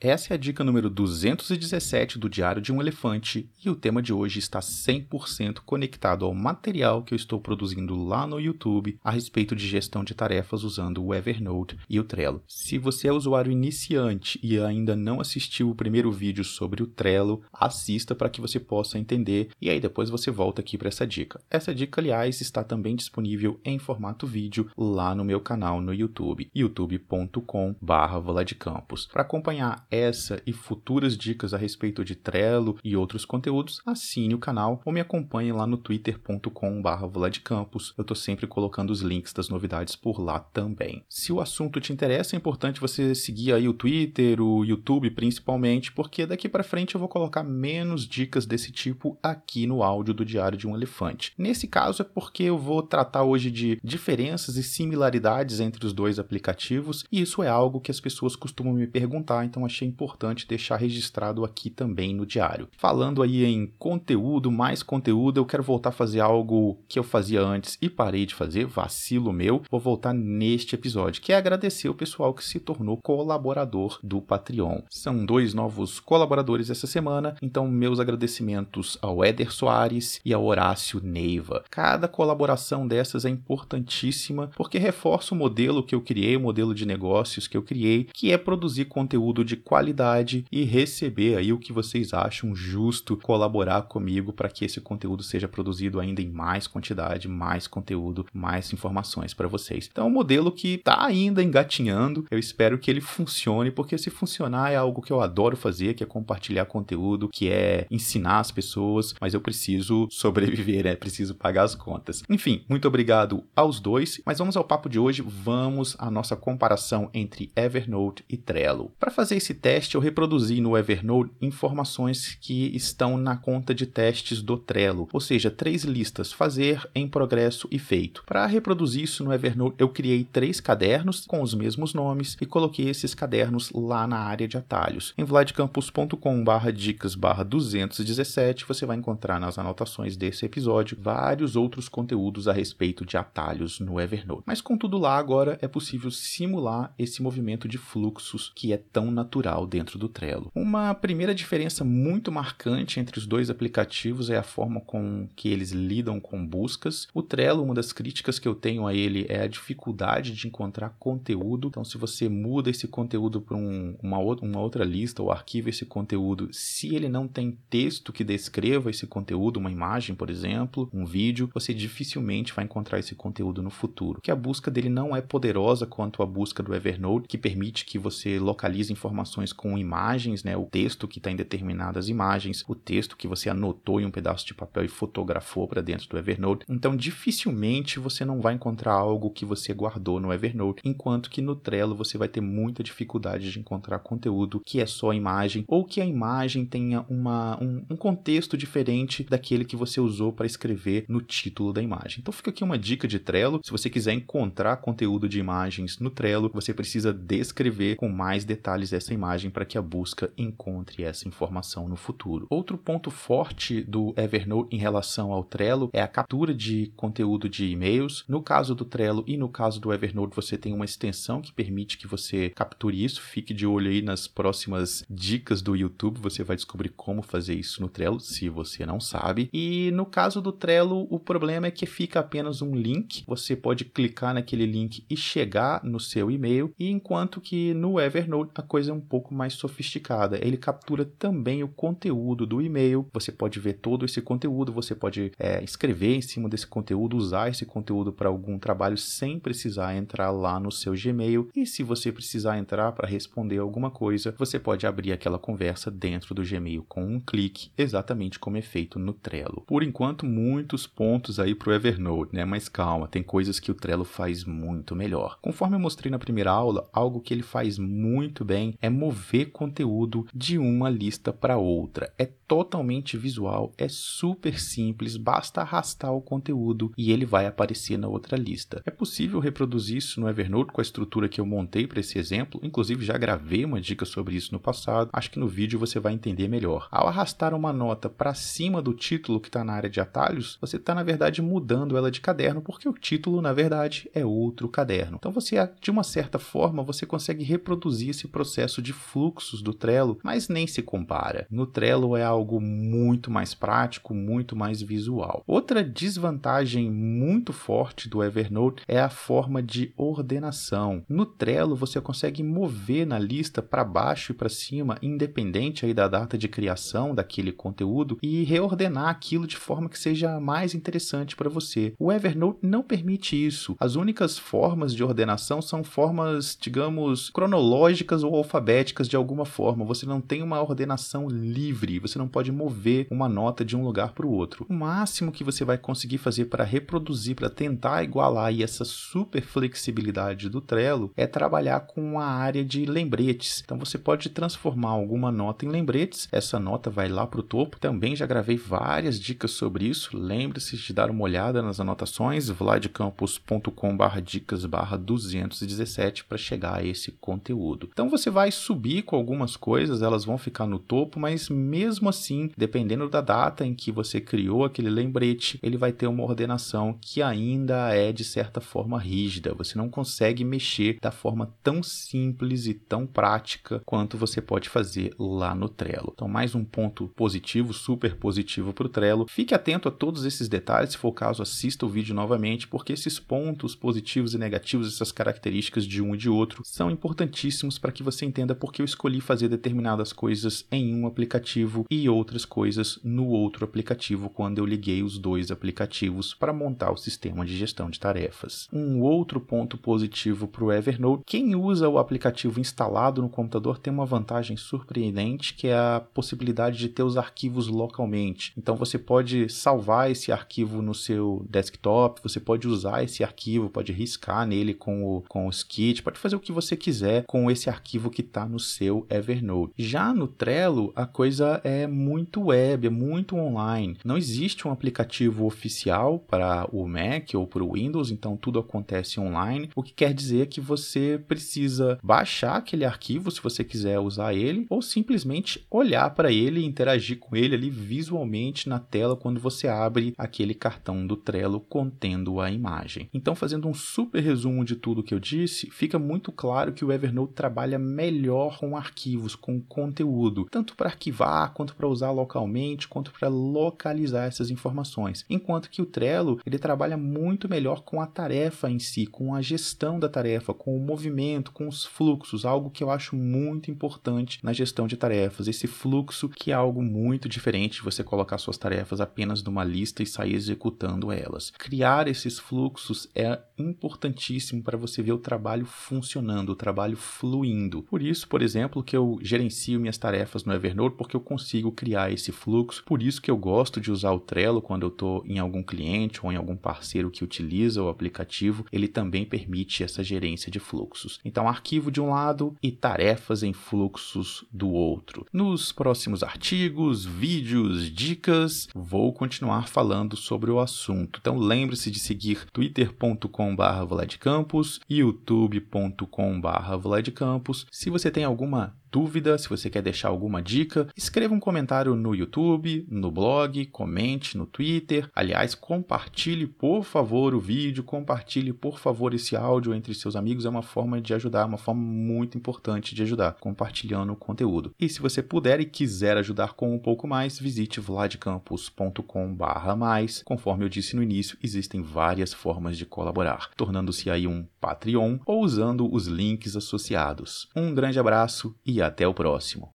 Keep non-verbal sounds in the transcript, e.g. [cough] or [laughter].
Essa é a dica número 217 do Diário de um Elefante e o tema de hoje está 100% conectado ao material que eu estou produzindo lá no YouTube a respeito de gestão de tarefas usando o Evernote e o Trello. Se você é usuário iniciante e ainda não assistiu o primeiro vídeo sobre o Trello, assista para que você possa entender e aí depois você volta aqui para essa dica. Essa dica, aliás, está também disponível em formato vídeo lá no meu canal no YouTube, youtube.com/vladicampos. Para acompanhar essa e futuras dicas a respeito de Trello e outros conteúdos, assine o canal ou me acompanhe lá no twitter.com/vladcampos. Eu estou sempre colocando os links das novidades por lá também. Se o assunto te interessa, é importante você seguir aí o Twitter, o YouTube principalmente, porque daqui para frente eu vou colocar menos dicas desse tipo aqui no áudio do Diário de um Elefante. Nesse caso é porque eu vou tratar hoje de diferenças e similaridades entre os dois aplicativos, e isso é algo que as pessoas costumam me perguntar, então achei achei importante deixar registrado aqui também no diário. Falando aí em conteúdo, mais conteúdo, eu quero voltar a fazer algo que eu fazia antes e parei de fazer, vacilo meu. Vou voltar neste episódio, que é agradecer o pessoal que se tornou colaborador do Patreon. São dois novos colaboradores essa semana, então meus agradecimentos ao Éder Soares e ao Horácio Neiva. Cada colaboração dessas é importantíssima porque reforça o modelo que eu criei, o modelo de negócios que eu criei, que é produzir conteúdo de qualidade e receber aí o que vocês acham justo, colaborar comigo para que esse conteúdo seja produzido ainda em mais quantidade, mais conteúdo, mais informações para vocês. Então, é um modelo que está ainda engatinhando. Eu espero que ele funcione, porque se funcionar é algo que eu adoro fazer, que é compartilhar conteúdo, que é ensinar as pessoas, mas eu preciso [laughs] sobreviver, né? Preciso pagar as contas. Enfim, muito obrigado aos dois, mas vamos ao papo de hoje, vamos à nossa comparação entre Evernote e Trello. Para fazer esse teste, eu reproduzi no Evernote informações que estão na conta de testes do Trello, ou seja, três listas: fazer, em progresso e feito. Para reproduzir isso no Evernote, eu criei três cadernos com os mesmos nomes e coloquei esses cadernos lá na área de atalhos. Em vladcampus.com/dicas/217 você vai encontrar nas anotações desse episódio vários outros conteúdos a respeito de atalhos no Evernote. Mas com tudo lá agora é possível simular esse movimento de fluxos que é tão natural dentro do Trello. Uma primeira diferença muito marcante entre os dois aplicativos é a forma com que eles lidam com buscas. O Trello, uma das críticas que eu tenho a ele é a dificuldade de encontrar conteúdo. Então, se você muda esse conteúdo para um, uma, uma outra lista ou arquiva esse conteúdo, se ele não tem texto que descreva esse conteúdo, uma imagem, por exemplo, um vídeo, você dificilmente vai encontrar esse conteúdo no futuro. Que a busca dele não é poderosa quanto a busca do Evernote, que permite que você localize informações com imagens, né? O texto que está em determinadas imagens, o texto que você anotou em um pedaço de papel e fotografou para dentro do Evernote. Então, dificilmente você não vai encontrar algo que você guardou no Evernote, enquanto que no Trello você vai ter muita dificuldade de encontrar conteúdo que é só imagem ou que a imagem tenha uma, um, um contexto diferente daquele que você usou para escrever no título da imagem. Então, fica aqui uma dica de Trello. Se você quiser encontrar conteúdo de imagens no Trello, você precisa descrever com mais detalhes essa imagem imagem para que a busca encontre essa informação no futuro. Outro ponto forte do Evernote em relação ao Trello é a captura de conteúdo de e-mails. No caso do Trello e no caso do Evernote, você tem uma extensão que permite que você capture isso. Fique de olho aí nas próximas dicas do YouTube, você vai descobrir como fazer isso no Trello, se você não sabe. E no caso do Trello, o problema é que fica apenas um link. Você pode clicar naquele link e chegar no seu e-mail, e enquanto que no Evernote a coisa é um pouco mais sofisticada. Ele captura também o conteúdo do e-mail. Você pode ver todo esse conteúdo, você pode é, escrever em cima desse conteúdo, usar esse conteúdo para algum trabalho sem precisar entrar lá no seu Gmail. E se você precisar entrar para responder alguma coisa, você pode abrir aquela conversa dentro do Gmail com um clique, exatamente como é feito no Trello. Por enquanto, muitos pontos aí para o Evernote, né? Mas calma, tem coisas que o Trello faz muito melhor. Conforme eu mostrei na primeira aula, algo que ele faz muito bem é mover conteúdo de uma lista para outra. É totalmente visual, é super simples, basta arrastar o conteúdo e ele vai aparecer na outra lista. É possível reproduzir isso no Evernote com a estrutura que eu montei para esse exemplo, inclusive já gravei uma dica sobre isso no passado, acho que no vídeo você vai entender melhor. Ao arrastar uma nota para cima do título que está na área de atalhos, você está na verdade mudando ela de caderno, porque o título na verdade é outro caderno. Então você, de uma certa forma, você consegue reproduzir esse processo de de fluxos do Trello, mas nem se compara. No Trello é algo muito mais prático, muito mais visual. Outra desvantagem muito forte do Evernote é a forma de ordenação. No Trello você consegue mover na lista para baixo e para cima, independente aí da data de criação daquele conteúdo e reordenar aquilo de forma que seja mais interessante para você. O Evernote não permite isso. As únicas formas de ordenação são formas, digamos, cronológicas ou alfabéticas de alguma forma. Você não tem uma ordenação livre, você não pode mover uma nota de um lugar para o outro. O máximo que você vai conseguir fazer para reproduzir, para tentar igualar essa super flexibilidade do Trello é trabalhar com a área de lembretes. Então você pode transformar alguma nota em lembretes, essa nota vai lá para o topo. Também já gravei várias dicas sobre isso. Lembre-se de dar uma olhada nas anotações, vladcampus.com/dicas/217 para chegar a esse conteúdo. Então você vai subir com algumas coisas, elas vão ficar no topo, mas mesmo assim, dependendo da data em que você criou aquele lembrete, ele vai ter uma ordenação que ainda é de certa forma rígida. Você não consegue mexer da forma tão simples e tão prática quanto você pode fazer lá no Trello. Então, mais um ponto positivo, super positivo para o Trello. Fique atento a todos esses detalhes, se for o caso, assista o vídeo novamente, porque esses pontos positivos e negativos, essas características de um e de outro, são importantíssimos para que você entenda por que eu escolhi fazer determinadas coisas em um aplicativo e outras coisas no outro aplicativo quando eu liguei os dois aplicativos para montar o sistema de gestão de tarefas. Um outro ponto positivo para o Evernote, quem usa o aplicativo instalado no computador tem uma vantagem surpreendente que é a possibilidade de ter os arquivos localmente. Então você pode salvar esse arquivo no seu desktop, você pode usar esse arquivo, pode riscar nele com o, com o Skit, pode fazer o que você quiser com esse arquivo que está no seu Evernote. Já no Trello, a coisa é muito web, é muito online. Não existe um aplicativo oficial para o Mac ou para o Windows, então tudo acontece online, o que quer dizer que você precisa baixar aquele arquivo se você quiser usar ele, ou simplesmente olhar para ele e interagir com ele ali visualmente na tela quando você abre aquele cartão do Trello contendo a imagem. Então, fazendo um super resumo de tudo que eu disse, fica muito claro que o Evernote trabalha melhor com arquivos, com conteúdo, tanto para arquivar, quanto para usar localmente, quanto para localizar essas informações. Enquanto que o Trello, ele trabalha muito melhor com a tarefa em si, com a gestão da tarefa, com o movimento, com os fluxos, algo que eu acho muito importante na gestão de tarefas. Esse fluxo que é algo muito diferente de você colocar suas tarefas apenas numa lista e sair executando elas. Criar esses fluxos é importantíssimo para você ver o trabalho funcionando, o trabalho fluindo. Por isso, por exemplo, que eu gerencio minhas tarefas no Evernote porque eu consigo criar esse fluxo. Por isso que eu gosto de usar o Trello quando eu estou em algum cliente ou em algum parceiro que utiliza o aplicativo. Ele também permite essa gerência de fluxos. Então, arquivo de um lado e tarefas em fluxos do outro. Nos próximos artigos, vídeos, dicas, vou continuar falando sobre o assunto. Então, lembre-se de seguir twitter.com/vladcampus, youtube.com/vladcampus. Se você tem alguma dúvida, se você quer deixar alguma dica, escreva um comentário no YouTube, no blog, comente no Twitter. Aliás, compartilhe por favor o vídeo, compartilhe por favor esse áudio entre seus amigos, é uma forma de ajudar, uma forma muito importante de ajudar, compartilhando o conteúdo. E se você puder e quiser ajudar com um pouco mais, visite vladcampus.com/mais. Conforme eu disse no início, existem várias formas de colaborar, tornando-se aí um Patreon ou usando os links associados. Um grande abraço e até o próximo.